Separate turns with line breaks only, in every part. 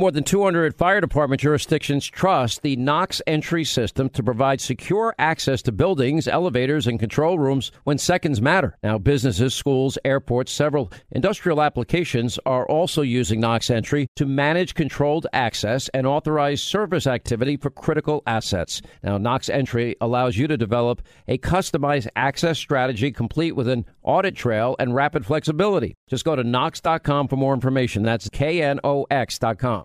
More than 200 fire department jurisdictions trust the Knox entry system to provide secure access to buildings, elevators, and control rooms when seconds matter. Now, businesses, schools, airports, several industrial applications are also using Knox entry to manage controlled access and authorize service activity for critical assets. Now, Knox entry allows you to develop a customized access strategy complete with an audit trail and rapid flexibility. Just go to Knox.com for more information. That's K N O X.com.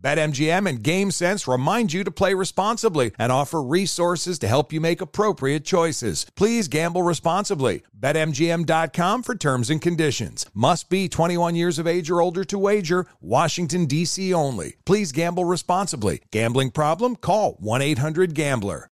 BetMGM and GameSense remind you to play responsibly and offer resources to help you make appropriate choices. Please gamble responsibly. BetMGM.com for terms and conditions. Must be 21 years of age or older to wager. Washington, D.C. only. Please gamble responsibly. Gambling problem? Call 1 800 Gambler.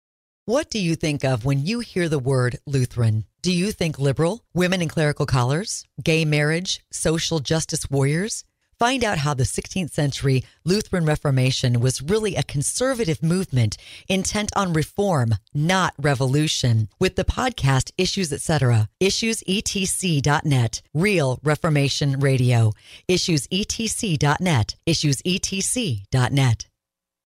What do you think of when you hear the word Lutheran? Do you think liberal, women in clerical collars, gay marriage, social justice warriors? Find out how the 16th century Lutheran Reformation was really a conservative movement intent on reform, not revolution. With the podcast Issues Etc., issuesetc.net, Real Reformation Radio, issuesetc.net, issuesetc.net.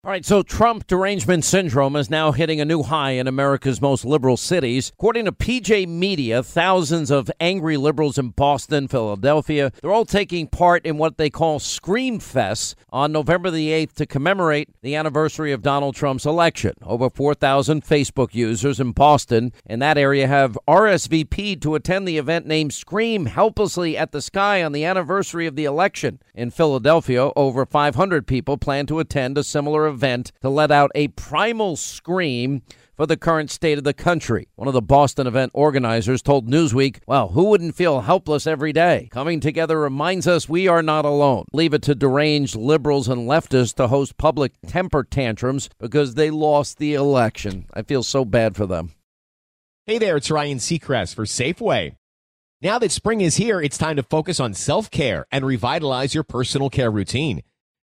All right, so Trump derangement syndrome is now hitting a new high in America's most liberal cities. According to PJ Media, thousands of angry liberals in Boston, Philadelphia, they're all taking part in what they call Scream Fest on November the 8th to commemorate the anniversary of Donald Trump's election. Over 4,000 Facebook users in Boston and that area have RSVP'd to attend the event named Scream Helplessly at the Sky on the anniversary of the election. In Philadelphia, over 500 people plan to attend a similar event to let out a primal scream for the current state of the country. One of the Boston event organizers told Newsweek, Well, who wouldn't feel helpless every day? Coming together reminds us we are not alone. Leave it to deranged liberals and leftists to host public temper tantrums because they lost the election. I feel so bad for them.
Hey there, it's Ryan Seacrest for Safeway. Now that spring is here, it's time to focus on self care and revitalize your personal care routine.